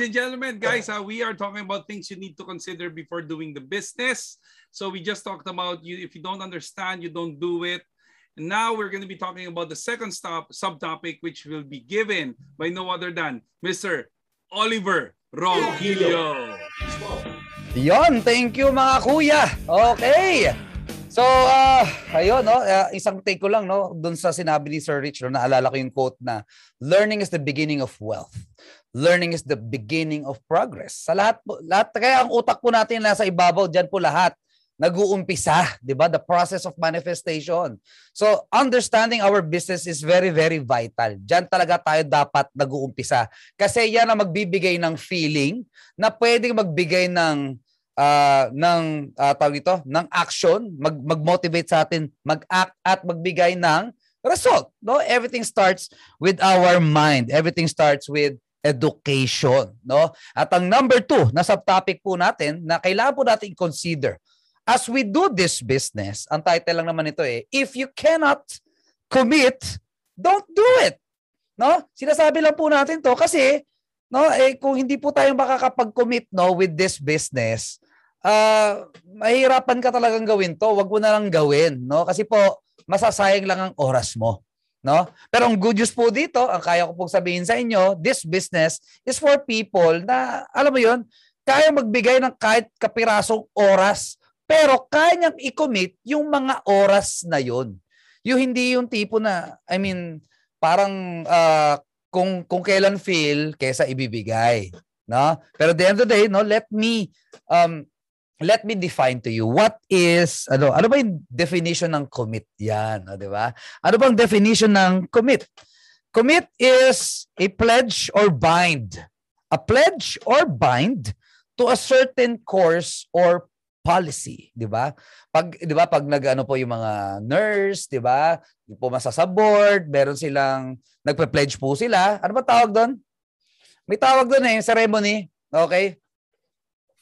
ladies and gentlemen, guys, uh, we are talking about things you need to consider before doing the business. So we just talked about you. If you don't understand, you don't do it. And now we're going to be talking about the second stop subtopic, which will be given by no other than Mr. Oliver Ronquillo. Yon, thank you mga kuya. Okay. So, uh, ayun, no, uh, isang take ko lang, no, doon sa sinabi ni Sir Rich, no, naalala ko yung quote na, learning is the beginning of wealth. Learning is the beginning of progress. Sa lahat, po, lahat kaya ang utak po natin nasa ibabaw, diyan po lahat nag-uumpisa, 'di ba? The process of manifestation. So, understanding our business is very very vital. Diyan talaga tayo dapat nag-uumpisa kasi yan ang magbibigay ng feeling na pwedeng magbigay ng uh, ng uh, tawag ito, ng action, mag mag-motivate sa atin mag-act at magbigay ng result. No? Everything starts with our mind. Everything starts with education, no? At ang number two na subtopic po natin na kailangan po natin consider as we do this business, ang title lang naman ito eh, if you cannot commit, don't do it. No? Sinasabi lang po natin to kasi no, eh kung hindi po tayo makakapag-commit no with this business, uh, mahirapan ka talagang gawin to. Huwag mo na lang gawin, no? Kasi po, masasayang lang ang oras mo. No? Pero ang good news po dito, ang kaya ko pong sabihin sa inyo, this business is for people na, alam mo yon kaya magbigay ng kahit kapirasong oras, pero kaya niyang i-commit yung mga oras na yon. Yung hindi yung tipo na, I mean, parang uh, kung kung kailan feel kaysa ibibigay, no? Pero at the end of the day, no, let me um let me define to you what is ano ano ba yung definition ng commit yan o, di ba? Ano bang definition ng commit? Commit is a pledge or bind. A pledge or bind to a certain course or policy di ba? Pag di ba pag nagano po yung mga nurse di ba pumasa sa board meron silang nagpe-pledge po sila ano ba tawag doon may tawag doon eh ceremony okay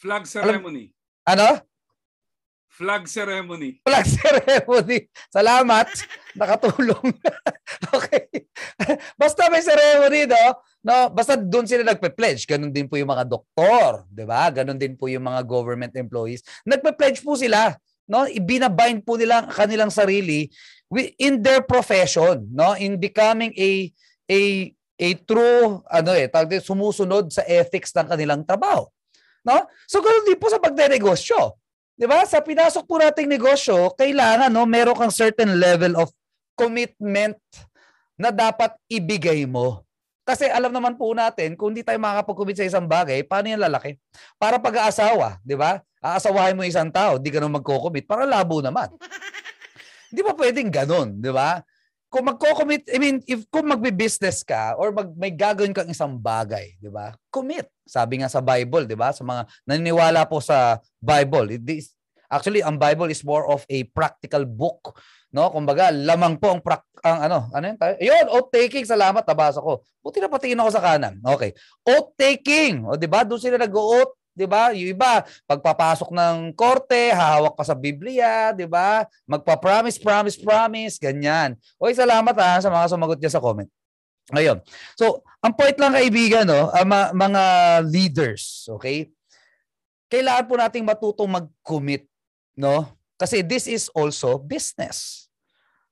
flag ceremony ano? Flag ceremony. Flag ceremony. Salamat. Nakatulong. okay. Basta may ceremony, no? no basta doon sila nagpe-pledge. Ganon din po yung mga doktor, ba? Ganon din po yung mga government employees. Nagpe-pledge po sila, no? Ibinabind po nila ang kanilang sarili in their profession, no? In becoming a a a true ano eh, tawag sumusunod sa ethics ng kanilang trabaho. No? So ganoon din po sa pagnenegosyo. 'Di ba? Sa pinasok po nating negosyo, kailangan no, meron kang certain level of commitment na dapat ibigay mo. Kasi alam naman po natin, kung hindi tayo makakapag-commit sa isang bagay, paano yan lalaki? Para pag-aasawa, di ba? Aasawahin mo isang tao, di ka naman magko-commit, para labo naman. Hindi pa pwedeng ganun, di ba? kung magko-commit, I mean, if kung magbi-business ka or mag, may gagawin kang isang bagay, di ba? Commit. Sabi nga sa Bible, di ba? Sa mga naniniwala po sa Bible. This, actually, ang Bible is more of a practical book. No, kumbaga, lamang po ang, prak, ang ano, ano yun? Ayun, oath taking, salamat, nabasa ko. Buti na patingin ako sa kanan. Okay. Oath taking. O, di ba? Doon sila nag-oath 'di ba? Yung iba, pagpapasok ng korte, hahawak pa sa Biblia, 'di ba? Magpa-promise, promise, promise, ganyan. Oy, salamat ha sa mga sumagot diyan sa comment. Ngayon. So, ang point lang kaibigan, no, uh, mga leaders, okay? Kailangan po nating matutong mag-commit, no? Kasi this is also business.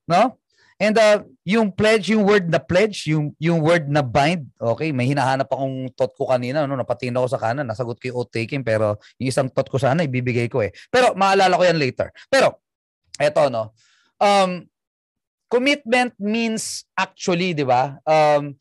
No? And uh, yung pledge, yung word na pledge, yung yung word na bind, okay, may hinahanap akong thought ko kanina, no, napatingin ako sa kanan, nasagot ko yung oath taking, pero yung isang thought ko sana ibibigay ko eh. Pero maalala ko yan later. Pero eto no. Um commitment means actually, 'di ba? Um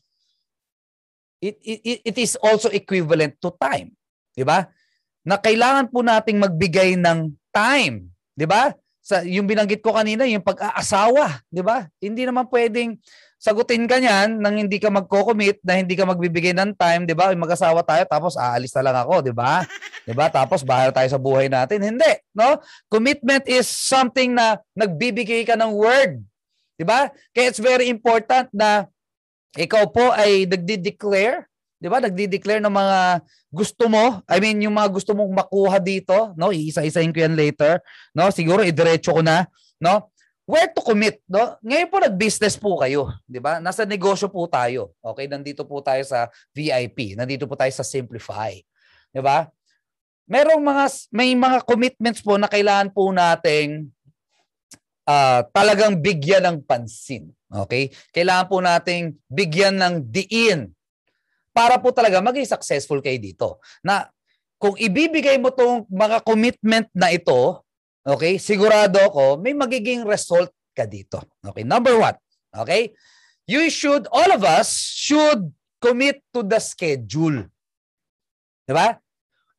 it, it it is also equivalent to time, 'di ba? Na kailangan po nating magbigay ng time, 'di ba? Sa yung binanggit ko kanina, yung pag-aasawa, 'di ba? Hindi naman pwedeng sagutin ka niyan nang hindi ka magko-commit, na hindi ka magbibigay ng time, 'di ba? Mag-asawa tayo tapos aalis na lang ako, 'di ba? 'Di ba? Tapos bahala tayo sa buhay natin. Hindi, no? Commitment is something na nagbibigay ka ng word. 'Di ba? Kaya it's very important na ikaw po ay nagde-declare 'di ba? Nagdi-declare ng mga gusto mo. I mean, yung mga gusto mong makuha dito, no? Iisa-isahin ko yan later, no? Siguro idiretso ko na, no? where to commit, no? Ngayon po nag-business po kayo, 'di ba? Nasa negosyo po tayo. Okay, nandito po tayo sa VIP, nandito po tayo sa Simplify. 'Di ba? Merong mga may mga commitments po na kailangan po nating uh, talagang bigyan ng pansin. Okay? Kailangan po nating bigyan ng diin para po talaga maging successful kayo dito. Na kung ibibigay mo tong mga commitment na ito, okay, sigurado ako may magiging result ka dito. Okay, number one, okay? You should, all of us should commit to the schedule. Diba?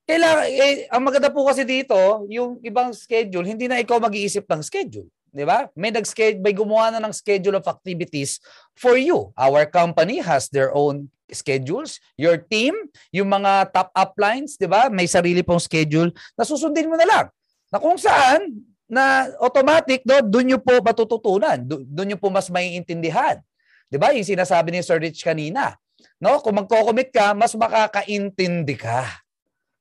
Kailangan, eh, ang maganda po kasi dito, yung ibang schedule, hindi na ikaw mag-iisip ng schedule. Di ba? May nag-schedule, may gumawa na ng schedule of activities for you. Our company has their own schedules. Your team, yung mga top uplines, di ba? May sarili pong schedule na susundin mo na lang. Na kung saan, na automatic, do, doon nyo po matututunan. Doon nyo po mas maiintindihan. Di ba? Yung sinasabi ni Sir Rich kanina. No? Kung magko-commit ka, mas makakaintindi ka.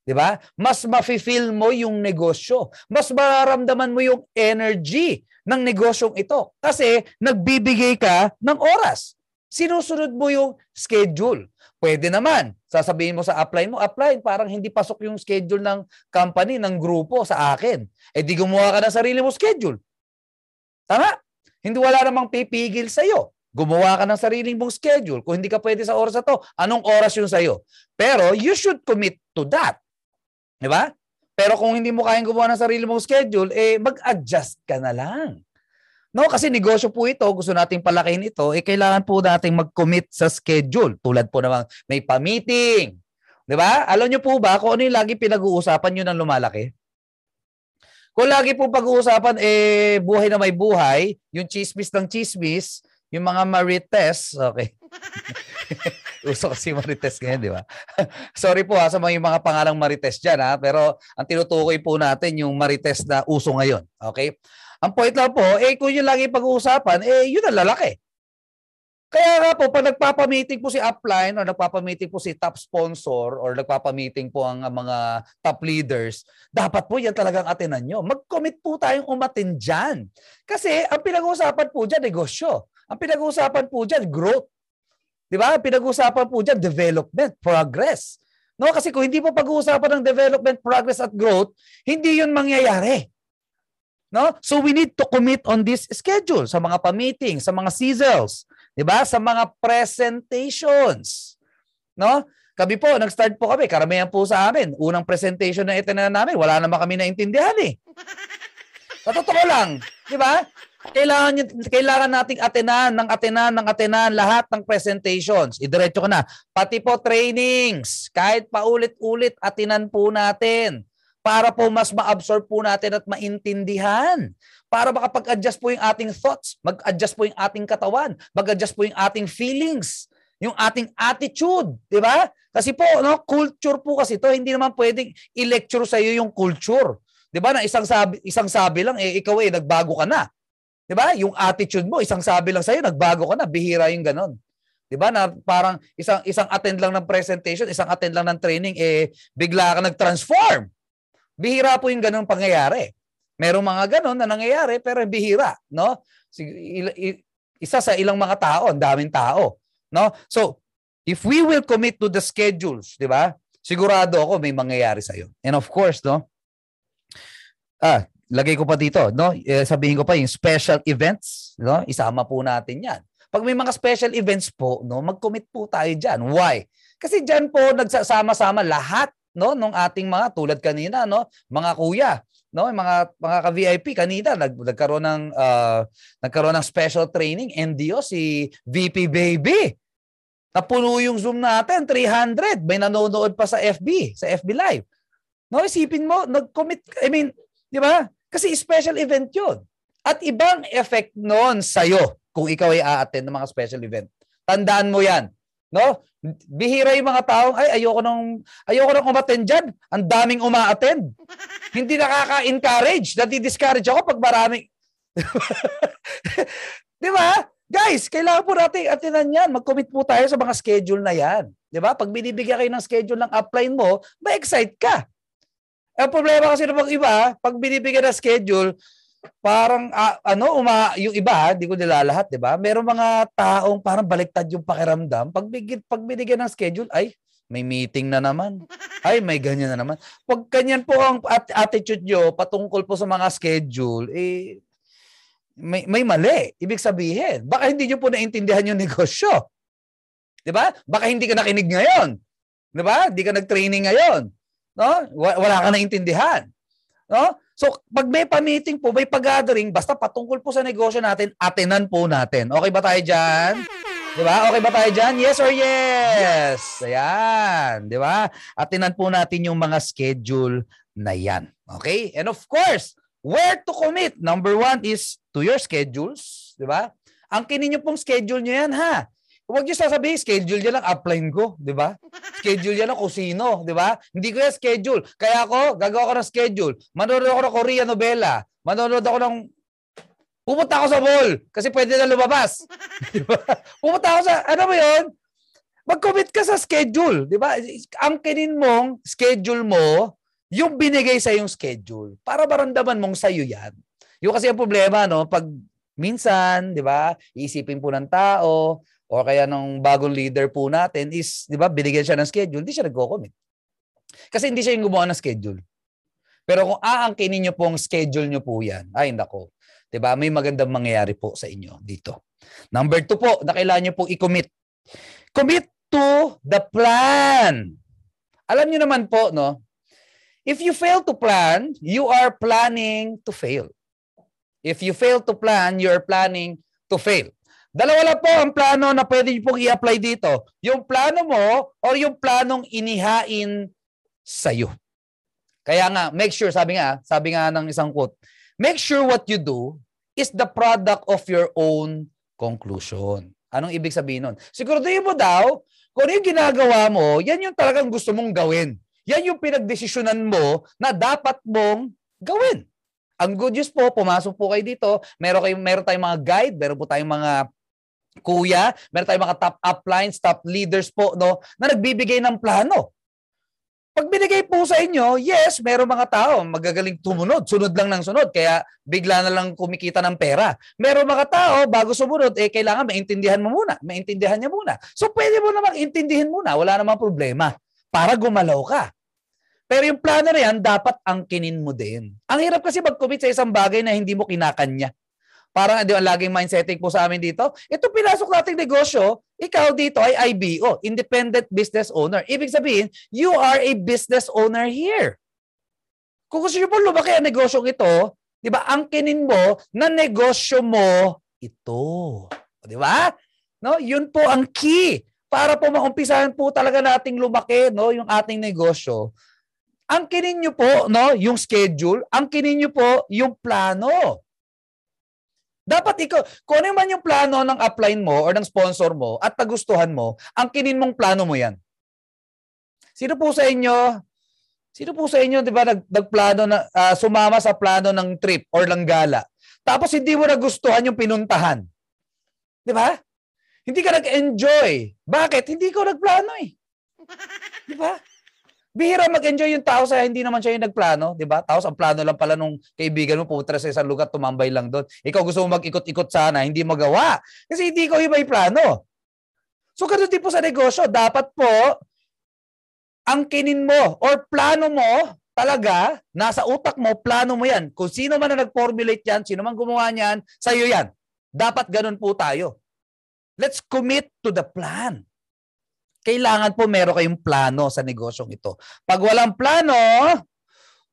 'Di ba? Mas mafi-feel mo yung negosyo. Mas mararamdaman mo yung energy ng negosyong ito kasi nagbibigay ka ng oras. Sinusunod mo yung schedule. Pwede naman. Sasabihin mo sa upline mo, upline, parang hindi pasok yung schedule ng company, ng grupo sa akin. Eh di gumawa ka ng sarili mo schedule. Tama? Hindi wala namang pipigil sa'yo. Gumawa ka ng sariling mong schedule. Kung hindi ka pwede sa oras na to, anong oras yung sa'yo? Pero you should commit to that. Di ba? Pero kung hindi mo kayang gumawa ng sarili mong schedule, eh mag-adjust ka na lang. No, kasi negosyo po ito, gusto nating palakihin ito, eh kailangan po nating mag-commit sa schedule. Tulad po naman may pa-meeting. 'Di ba? Alam niyo po ba kung ano yung lagi pinag-uusapan niyo ng lumalaki? Kung lagi po pag-uusapan eh buhay na may buhay, yung chismis ng chismis, yung mga marites, okay. Uso kasi Marites ngayon, di ba? Sorry po ha sa mga, mga pangalang Marites dyan ha, pero ang tinutukoy po natin yung Marites na uso ngayon. Okay? Ang point lang po, eh kung yun lagi pag-uusapan, eh yun ang lalaki. Kaya nga po, pag nagpapamiting po si upline or nagpapamiting po si top sponsor or nagpapamiting po ang mga top leaders, dapat po yan talagang atinan nyo. Mag-commit po tayong umatin dyan. Kasi ang pinag-uusapan po dyan, negosyo. Ang pinag-uusapan po dyan, growth. Di ba? Pinag-uusapan po dyan, development, progress. No, kasi kung hindi po pag-uusapan ng development, progress at growth, hindi 'yun mangyayari. No? So we need to commit on this schedule sa mga pa-meeting, sa mga sizzles, 'di ba? Sa mga presentations. No? Kami po, nag-start po kami, karamihan po sa amin. Unang presentation na itinan namin, wala naman kami naintindihan eh. Sa totoo lang, 'di ba? Kailangan, kailangan nating atenan ng atenan ng atenan lahat ng presentations. Idiretso ko na. Pati po trainings. Kahit paulit-ulit atenan po natin para po mas ma-absorb po natin at maintindihan. Para makapag-adjust po yung ating thoughts, mag-adjust po yung ating katawan, mag-adjust po yung ating feelings, yung ating attitude, di ba? Kasi po, no, culture po kasi to, hindi naman pwedeng i-lecture sa iyo yung culture. 'Di ba? Na isang sabi isang sabi lang eh ikaw eh nagbago ka na. 'Di ba? Yung attitude mo, isang sabi lang sa'yo, nagbago ka na, bihira yung ganon. 'Di ba? Na parang isang isang attend lang ng presentation, isang attend lang ng training eh bigla ka nag-transform. Bihira po yung ganon pangyayari. Merong mga ganon na nangyayari pero bihira, no? Isa sa ilang mga tao, ang daming tao, no? So, if we will commit to the schedules, 'di ba? Sigurado ako may mangyayari sa iyo. And of course, no? Ah, lagay ko pa dito, no? Eh, sabihin ko pa yung special events, no? Isama po natin 'yan. Pag may mga special events po, no, mag-commit po tayo diyan. Why? Kasi diyan po nagsasama-sama lahat, no, ng ating mga tulad kanina, no, mga kuya, no, mga mga ka-VIP kanina nag, nagkaroon ng uh, nagkaroon ng special training NDO si VP Baby. Napuno yung Zoom natin, 300. May nanonood pa sa FB, sa FB Live. No, isipin mo, nag-commit, I mean, di ba? Kasi special event yun. At ibang effect noon sa'yo kung ikaw ay a-attend ng mga special event. Tandaan mo yan. No? Bihira yung mga taong, ay, ayoko nang, ayoko nang umattend dyan. Ang daming uma-attend. Hindi nakaka-encourage. Nadi-discourage ako pag maraming... Di ba? Guys, kailangan po natin atinan yan. Mag-commit po tayo sa mga schedule na yan. Di ba? Pag binibigyan kayo ng schedule ng upline mo, ma-excite ka. Ang problema kasi ng iba, pag binibigyan ng schedule, parang uh, ano uma yung iba hindi ko nilalahat 'di ba? Meron mga taong parang baliktad yung pakiramdam. Pag bigit pag binigyan ng schedule ay may meeting na naman. Ay may ganyan na naman. Pag ganyan po ang at- attitude nyo patungkol po sa mga schedule eh may may mali. Ibig sabihin baka hindi niyo po naintindihan yung negosyo. 'di ba? Baka hindi ka nakinig ngayon. 'di ba? Hindi ka nag-training ngayon no wala ka naintindihan no So, pag may pa-meeting po, may pag-gathering, basta patungkol po sa negosyo natin, atinan po natin. Okay ba tayo dyan? Di ba? Okay ba tayo dyan? Yes or yes? Ayan. Di ba? Atinan po natin yung mga schedule na yan. Okay? And of course, where to commit? Number one is to your schedules. Di ba? Ang kinin nyo pong schedule nyo yan, ha? Huwag niyo sasabihin, schedule yan lang, upline ko, di ba? Schedule yan lang kung sino, di ba? Hindi ko yan schedule. Kaya ako, gagawa ko ng schedule. Manonood ako ng Korean novela. Manonood ako ng... Pupunta ako sa mall kasi pwede na lumabas. di ba? Ako sa... Ano ba yun? Mag-commit ka sa schedule, di ba? Ang kinin mong schedule mo, yung binigay sa yung schedule. Para maramdaman mong sa'yo yan. Yung kasi ang problema, no? Pag minsan, di ba, iisipin po ng tao, o kaya ng bagong leader po natin is, di ba, binigyan siya ng schedule, hindi siya nagko-commit. Kasi hindi siya yung gumawa ng schedule. Pero kung aangkinin niyo pong schedule niyo po yan, ay nako, di ba, may magandang mangyayari po sa inyo dito. Number two po, na kailangan niyo pong i-commit. Commit to the plan. Alam niyo naman po, no, if you fail to plan, you are planning to fail. If you fail to plan, you are planning to fail. Dalawa lang po ang plano na pwede niyo pong i-apply dito. Yung plano mo or yung planong inihain sa'yo. Kaya nga, make sure, sabi nga, sabi nga ng isang quote, make sure what you do is the product of your own conclusion. Anong ibig sabihin nun? Siguraduhin mo daw, kung yung ginagawa mo, yan yung talagang gusto mong gawin. Yan yung pinagdesisyonan mo na dapat mong gawin. Ang good news po, pumasok po kayo dito, meron, kayo, meron tayong mga guide, meron po tayong mga kuya, meron tayong mga top uplines, top leaders po, no, na nagbibigay ng plano. Pag binigay po sa inyo, yes, meron mga tao magagaling tumunod, sunod lang ng sunod, kaya bigla na lang kumikita ng pera. Meron mga tao, bago sumunod, eh, kailangan maintindihan mo muna, maintindihan niya muna. So, pwede mo namang intindihin muna, wala namang problema, para gumalaw ka. Pero yung plano na yan, dapat angkinin mo din. Ang hirap kasi mag-commit sa isang bagay na hindi mo kinakanya. Parang di ba, laging mindsetting po sa amin dito. Ito pinasok nating negosyo, ikaw dito ay IBO, Independent Business Owner. Ibig sabihin, you are a business owner here. Kung gusto nyo po lumaki ang negosyo ito, di ba, angkinin mo na negosyo mo ito. Di ba? No, yun po ang key para po maumpisahan po talaga nating lumaki no yung ating negosyo. Angkinin niyo po no yung schedule, angkinin niyo po yung plano. Dapat ikaw, kung ano man yung plano ng upline mo or ng sponsor mo at nagustuhan mo, ang kinin mong plano mo yan. Sino po sa inyo, sino po sa inyo, di ba, nag, nagplano na, uh, sumama sa plano ng trip or ng gala. Tapos hindi mo nagustuhan yung pinuntahan. Di ba? Hindi ka nag-enjoy. Bakit? Hindi ko nagplano eh. Di ba? Bihira mag-enjoy yung tao sa hindi naman siya yung nagplano, di ba? Tapos ang plano lang pala nung kaibigan mo pumunta sa isang lugar, tumambay lang doon. Ikaw gusto mo mag-ikot-ikot sana, hindi magawa. Kasi hindi ko yung plano. So ganun din po sa negosyo, dapat po ang kinin mo or plano mo talaga, nasa utak mo, plano mo yan. Kung sino man na nag-formulate yan, sino man gumawa niyan, sa'yo yan. Dapat ganun po tayo. Let's commit to the plan kailangan po meron kayong plano sa negosyong ito. Pag walang plano,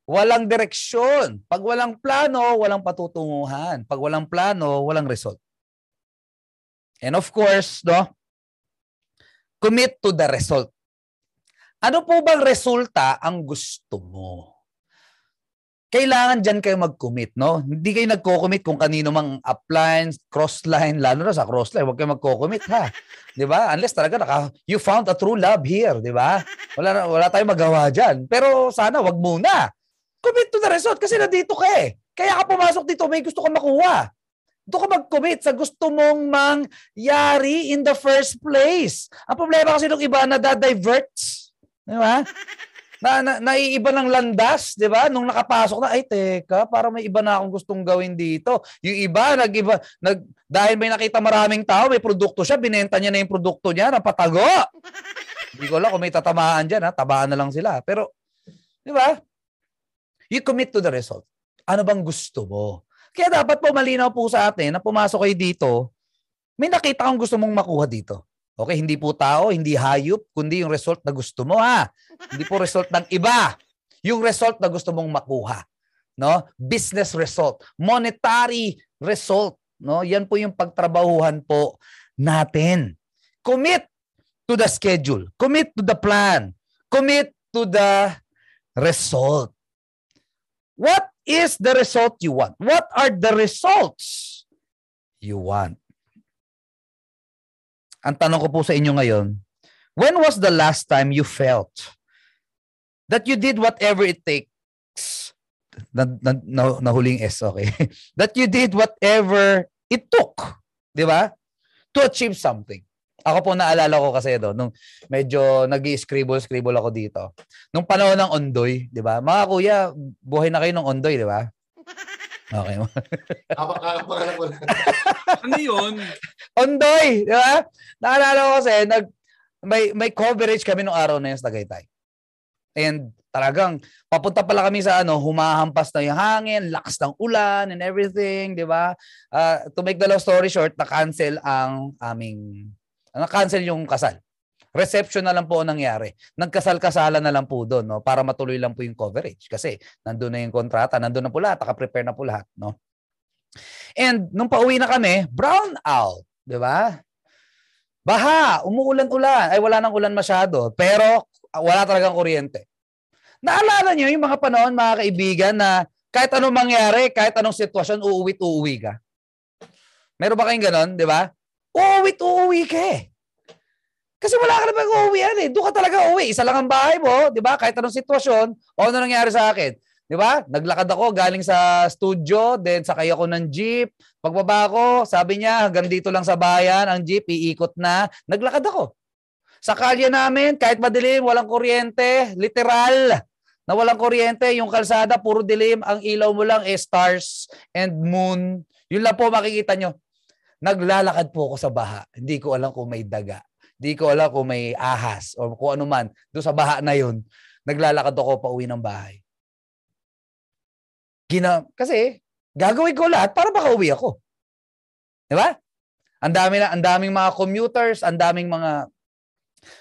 walang direksyon. Pag walang plano, walang patutunguhan. Pag walang plano, walang result. And of course, no, commit to the result. Ano po bang resulta ang gusto mo? kailangan dyan kayo mag-commit, no? Hindi kayo nagko-commit kung kanino mang upline, crossline, lalo na sa crossline, huwag kayo magko-commit, ha? Di ba? Unless talaga naka, you found a true love here, di ba? Wala, wala tayong magawa dyan. Pero sana, wag muna. Commit to the result kasi nandito ka eh. Kaya ka pumasok dito, may gusto ka makuha. Doon ka mag-commit sa gusto mong mangyari in the first place. Ang problema kasi ng iba na da-diverts. Di ba? Na, na naiiba ng landas, 'di ba? Nung nakapasok na, ay teka, para may iba na akong gustong gawin dito. Yung iba nag-iba nag dahil may nakita maraming tao, may produkto siya, binenta niya na yung produkto niya, napatago. Hindi ko alam kung may tatamaan diyan, ha? Tabaan na lang sila. Pero 'di ba? You commit to the result. Ano bang gusto mo? Kaya dapat po malinaw po sa atin na pumasok kayo dito, may nakita kang gusto mong makuha dito. Okay, hindi po tao, hindi hayop, kundi yung result na gusto mo ha. Hindi po result ng iba. Yung result na gusto mong makuha. No? Business result, monetary result, no? Yan po yung pagtrabahuhan po natin. Commit to the schedule, commit to the plan, commit to the result. What is the result you want? What are the results you want? Ang tanong ko po sa inyo ngayon, when was the last time you felt that you did whatever it takes na, na, na, nahuling S, okay? that you did whatever it took, di ba? To achieve something. Ako po naalala ko kasi do nung medyo nag-scribble-scribble ako dito. Nung panahon ng Ondoy, 'di ba? Mga kuya, buhay na kayo ng Ondoy, 'di ba? Okay. Kapakalan ko ano yun? Ondoy, di ba? Naalala ko kasi, nag, may, may coverage kami nung araw na yun sa Tagaytay. And talagang papunta pala kami sa ano, humahampas na yung hangin, lakas ng ulan and everything, di ba? Uh, to make the long story short, na-cancel ang aming, na-cancel yung kasal. Reception na lang po ang nangyari. Nagkasal-kasalan na lang po doon no para matuloy lang po yung coverage kasi nandoon na yung kontrata, nandoon na po lahat, naka-prepare na po lahat, no. And nung pauwi na kami, brown out, 'di ba? Baha, umuulan-ulan. Ay wala nang ulan masyado, pero wala talagang kuryente. Naalala niyo yung mga panahon, mga kaibigan, na kahit anong mangyari, kahit anong sitwasyon, uuwi't uuwi ka. Meron ba kayong ganon, di ba? Uuwi't uuwi ka eh. Kasi wala ka naman uuwian eh. Doon ka talaga uwi. Isa lang ang bahay mo, di ba? Kahit anong sitwasyon, o ano nangyari sa akin. Di ba? Naglakad ako galing sa studio, then sakay ako ng jeep. Pagbaba ko, sabi niya, hanggang dito lang sa bayan, ang jeep, iikot na. Naglakad ako. Sa kalye namin, kahit madilim, walang kuryente, literal na walang kuryente, yung kalsada, puro dilim, ang ilaw mo lang eh, stars and moon. Yun lang po makikita nyo. Naglalakad po ako sa baha. Hindi ko alam kung may daga. Di ko alam kung may ahas o kung ano man. Doon sa baha na yun, naglalakad ako pa uwi ng bahay. Gina, kasi gagawin ko lahat para makauwi ako. Di ba? Ang dami na, ang daming mga commuters, ang daming mga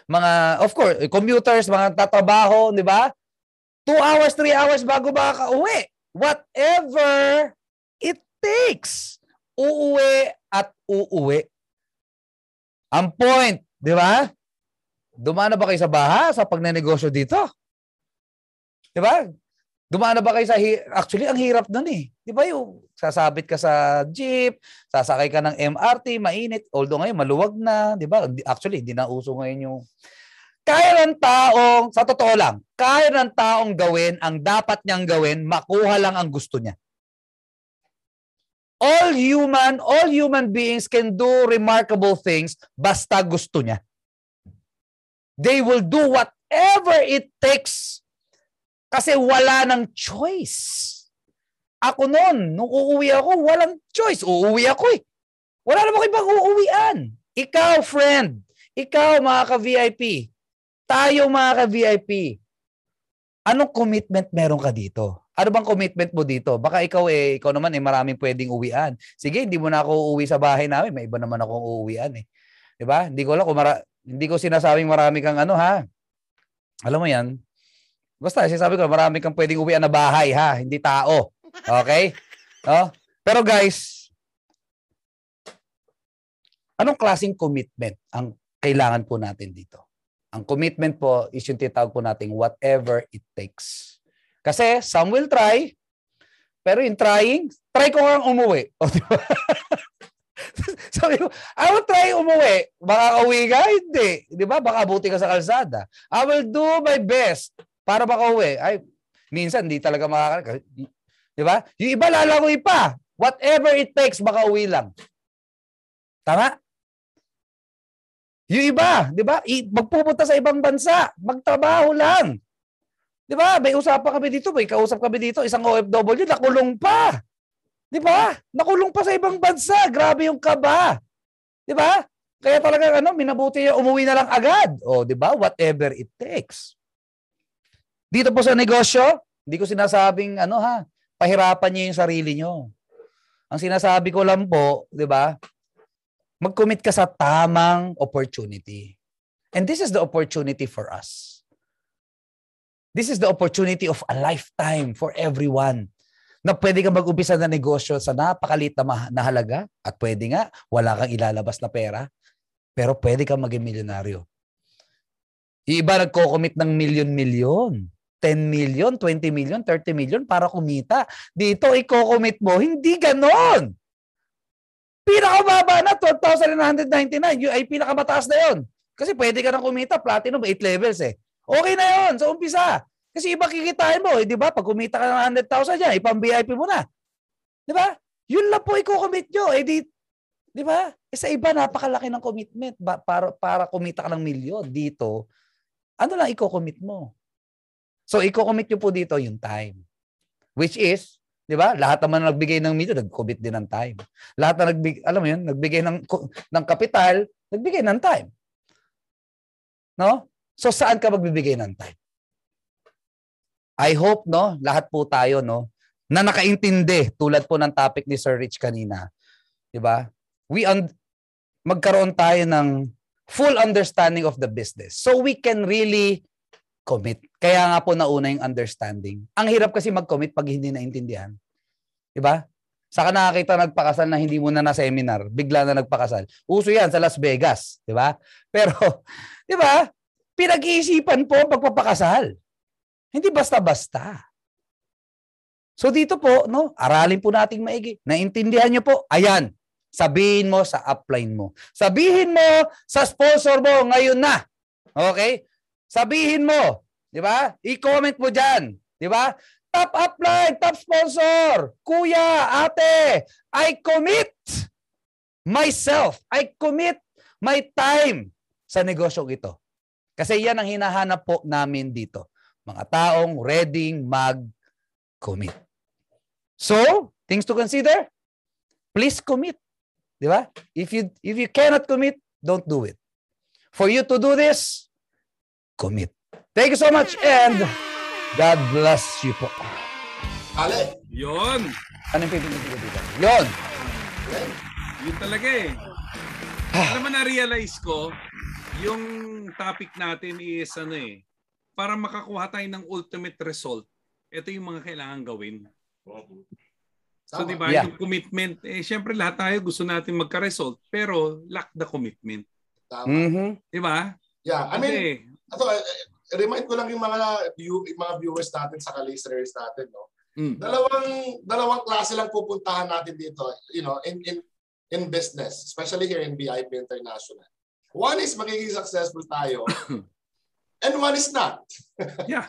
mga of course, commuters, mga tatrabaho, di ba? Two hours, three hours bago makaka-uwi. Whatever it takes. Uuwi at uuwi. Ang point, Di ba? Dumana ba kayo sa baha sa pagnenegosyo dito? Di ba? Dumana ba kayo sa hi- actually ang hirap nun eh. 'Di ba yung sasabit ka sa jeep, sasakay ka ng MRT, mainit. Although ngayon maluwag na, 'di ba? Actually hindi na uso ngayon yung kaya ng taong, sa totoo lang, kaya ng taong gawin ang dapat niyang gawin, makuha lang ang gusto niya all human, all human beings can do remarkable things basta gusto niya. They will do whatever it takes kasi wala ng choice. Ako noon, nung uuwi ako, walang choice. Uuwi ako eh. Wala namang ibang uuwian. Ikaw, friend. Ikaw, mga ka-VIP. Tayo, mga ka-VIP. Anong commitment meron ka dito? Ano bang commitment mo dito? Baka ikaw eh, ikaw naman eh maraming pwedeng uwian. Sige, hindi mo na ako uuwi sa bahay namin. May iba naman akong uuwian eh. 'Di ba? Hindi ko alam kung mara- hindi ko sinasabing marami kang ano ha. Alam mo 'yan. Basta sinasabi ko marami kang pwedeng uwian na bahay ha, hindi tao. Okay? No? Pero guys, anong klaseng commitment ang kailangan po natin dito? Ang commitment po is yung tinatawag po nating whatever it takes. Kasi some will try, pero in trying, try ko nga umuwi. O, I will try umuwi. Baka uwi ka? Hindi. Di ba? Baka buti ka sa kalsada. I will do my best para baka uwi. Ay, minsan, hindi talaga makakal. Di ba? Yung iba lalangoy pa. Whatever it takes, baka uwi lang. Tama? Yung iba, di ba? Magpupunta sa ibang bansa. Magtrabaho lang. Di ba? May usapan kami dito, may kausap kami dito, isang OFW, nakulong pa. Di ba? Nakulong pa sa ibang bansa. Grabe yung kaba. Di ba? Kaya talaga ano, minabuti niya umuwi na lang agad. O, di ba? Whatever it takes. Dito po sa negosyo, hindi ko sinasabing ano ha, pahirapan niyo yung sarili niyo. Ang sinasabi ko lang po, di ba? Mag-commit ka sa tamang opportunity. And this is the opportunity for us. This is the opportunity of a lifetime for everyone na pwede kang mag-umpisa na negosyo sa napakalit na, ma- na halaga at pwede nga, wala kang ilalabas na pera, pero pwede kang maging milyonaryo. Yung iba nagko-commit ng milyon-milyon. 10 million, 20 million, 30 million para kumita. Dito, i-commit mo. Hindi ganon. Pinakamababa na, 12,999. Yung ay pinakamataas na yon. Kasi pwede ka nang kumita, platinum, 8 levels eh. Okay na yon sa umpisa. Kasi iba kikitain mo, eh, di ba? Pag kumita ka ng 100,000 yan, ipang VIP mo na. Di ba? Yun lang po i-commit nyo. Eh di, di ba? Eh sa iba, napakalaki ng commitment ba, para, para kumita ka ng milyon. Dito, ano lang i-commit mo? So, i-commit nyo po dito yung time. Which is, di ba? Lahat naman na nagbigay ng milyon, nag-commit din ng time. Lahat na nagbigay, alam mo yun, nagbigay ng, ng kapital, nagbigay ng time. No? So, saan ka magbibigay ng time? I hope, no, lahat po tayo, no, na nakaintindi tulad po ng topic ni Sir Rich kanina. Di ba? We un- magkaroon tayo ng full understanding of the business. So we can really commit. Kaya nga po nauna yung understanding. Ang hirap kasi mag-commit pag hindi naintindihan. Di ba? Saka nakakita nagpakasal na hindi mo na na seminar, bigla na nagpakasal. Uso yan sa Las Vegas, di ba? Pero, di ba? Pinag-iisipan po ang pagpapakasal. Hindi basta-basta. So dito po, no, aralin po nating maigi. Naintindihan niyo po? Ayan. Sabihin mo sa upline mo. Sabihin mo sa sponsor mo ngayon na. Okay? Sabihin mo, 'di ba? I-comment mo diyan, 'di ba? Top upline, top sponsor, kuya, ate, I commit myself. I commit my time sa negosyong ito. Kasi yan ang hinahanap po namin dito. Mga taong ready mag-commit. So, things to consider, please commit. Di ba? If you, if you cannot commit, don't do it. For you to do this, commit. Thank you so much and God bless you po. Ale. Yon. Ano yung pipilitin ko dito? Yun. Yun talaga eh. Alam mo na-realize ko, yung topic natin is ano eh, para makakuha tayo ng ultimate result, ito yung mga kailangan gawin. So di ba, Yeah. yung commitment, eh syempre lahat tayo gusto natin magka-result, pero lack the commitment. Tama. Mhm. Di ba? Yeah, I mean, Kasi, ito, eh, eh, remind ko lang yung mga view, yung mga viewers natin sa listeners natin, no. mm, Dalawang dalawang klase lang pupuntahan natin dito, you know, in in in business, especially here in BIP International. One is magiging successful tayo, and one is not. yeah.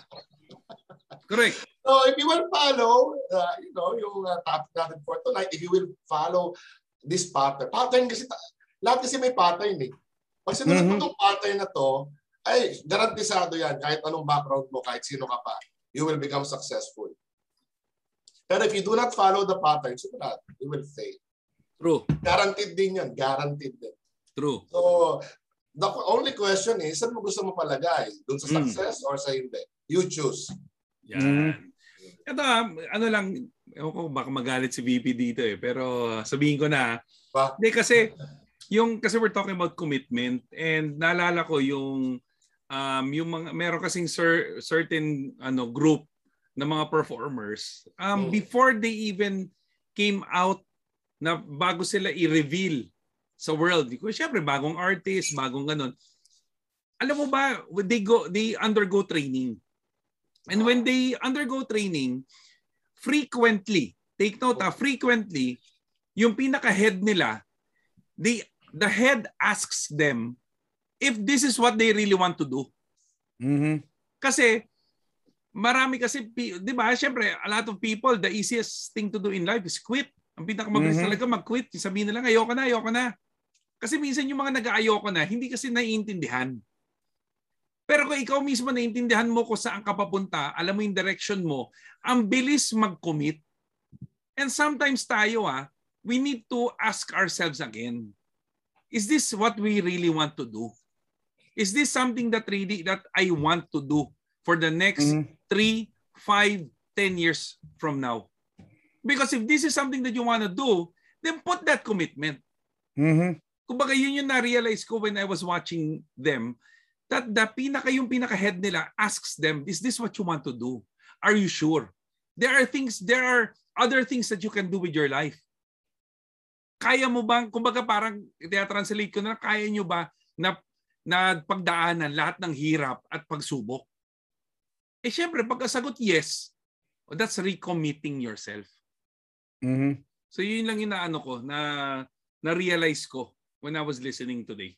Correct. So if you will follow, uh, you know, yung uh, topic natin for tonight, if you will follow this pattern. Pattern kasi, lahat kasi may pattern eh. Pag sinunod mo Mhm. itong pattern na to, ay, garantisado yan, kahit anong background mo, kahit sino ka pa, you will become successful. Pero if you do not follow the pattern, sigurado, you will fail. True. Guaranteed din yan, guaranteed din. True. So, the only question is, saan mo gusto mo palagay? Doon sa Mm. success or sa hindi? You choose. Yan. Ito, ah, ano lang, ewan ko baka magalit si VP dito eh, pero ah, sabihin ko na, Ba? hindi kasi, yung, kasi we're talking about commitment and naalala ko yung, um, yung mga, meron kasing cer- certain ano, group na mga performers, um, Mm. before they even came out na bago sila i-reveal sa world. Siyempre, bagong artist, bagong ganun. Alam mo ba, they go they undergo training. And when they undergo training, frequently, take note ha, frequently, yung pinaka-head nila, they, the head asks them if this is what they really want to do. Mhm. Kasi, marami kasi, di ba, syempre, a lot of people, the easiest thing to do in life is quit. Ang pinakamabilis Mhm. talaga mag-quit. Sabihin nila, ayoko na, ayoko na. Kasi minsan yung mga nag-aayoko na, hindi kasi naiintindihan. Pero kung ikaw mismo naintindihan mo kung saan ka papunta, alam mo yung direction mo, ang bilis mag-commit. And sometimes tayo ah, we need to ask ourselves again, is this what we really want to do? Is this something that really that I want to do for the next Mhm. three, five, ten years from now? Because if this is something that you want to do, then put that commitment. Mhm. Kumbaga yun yung na-realize ko when I was watching them that the pinaka yung pinaka head nila asks them, is this what you want to do? Are you sure? There are things, there are other things that you can do with your life. Kaya mo bang, kumbaga parang, translate ko na, kaya nyo ba na, na pagdaanan lahat ng hirap at pagsubok? Eh syempre, pagkasagot yes, that's recommitting yourself. Mhm. So yun lang yung naano ko, na na-realize ko when I was listening today.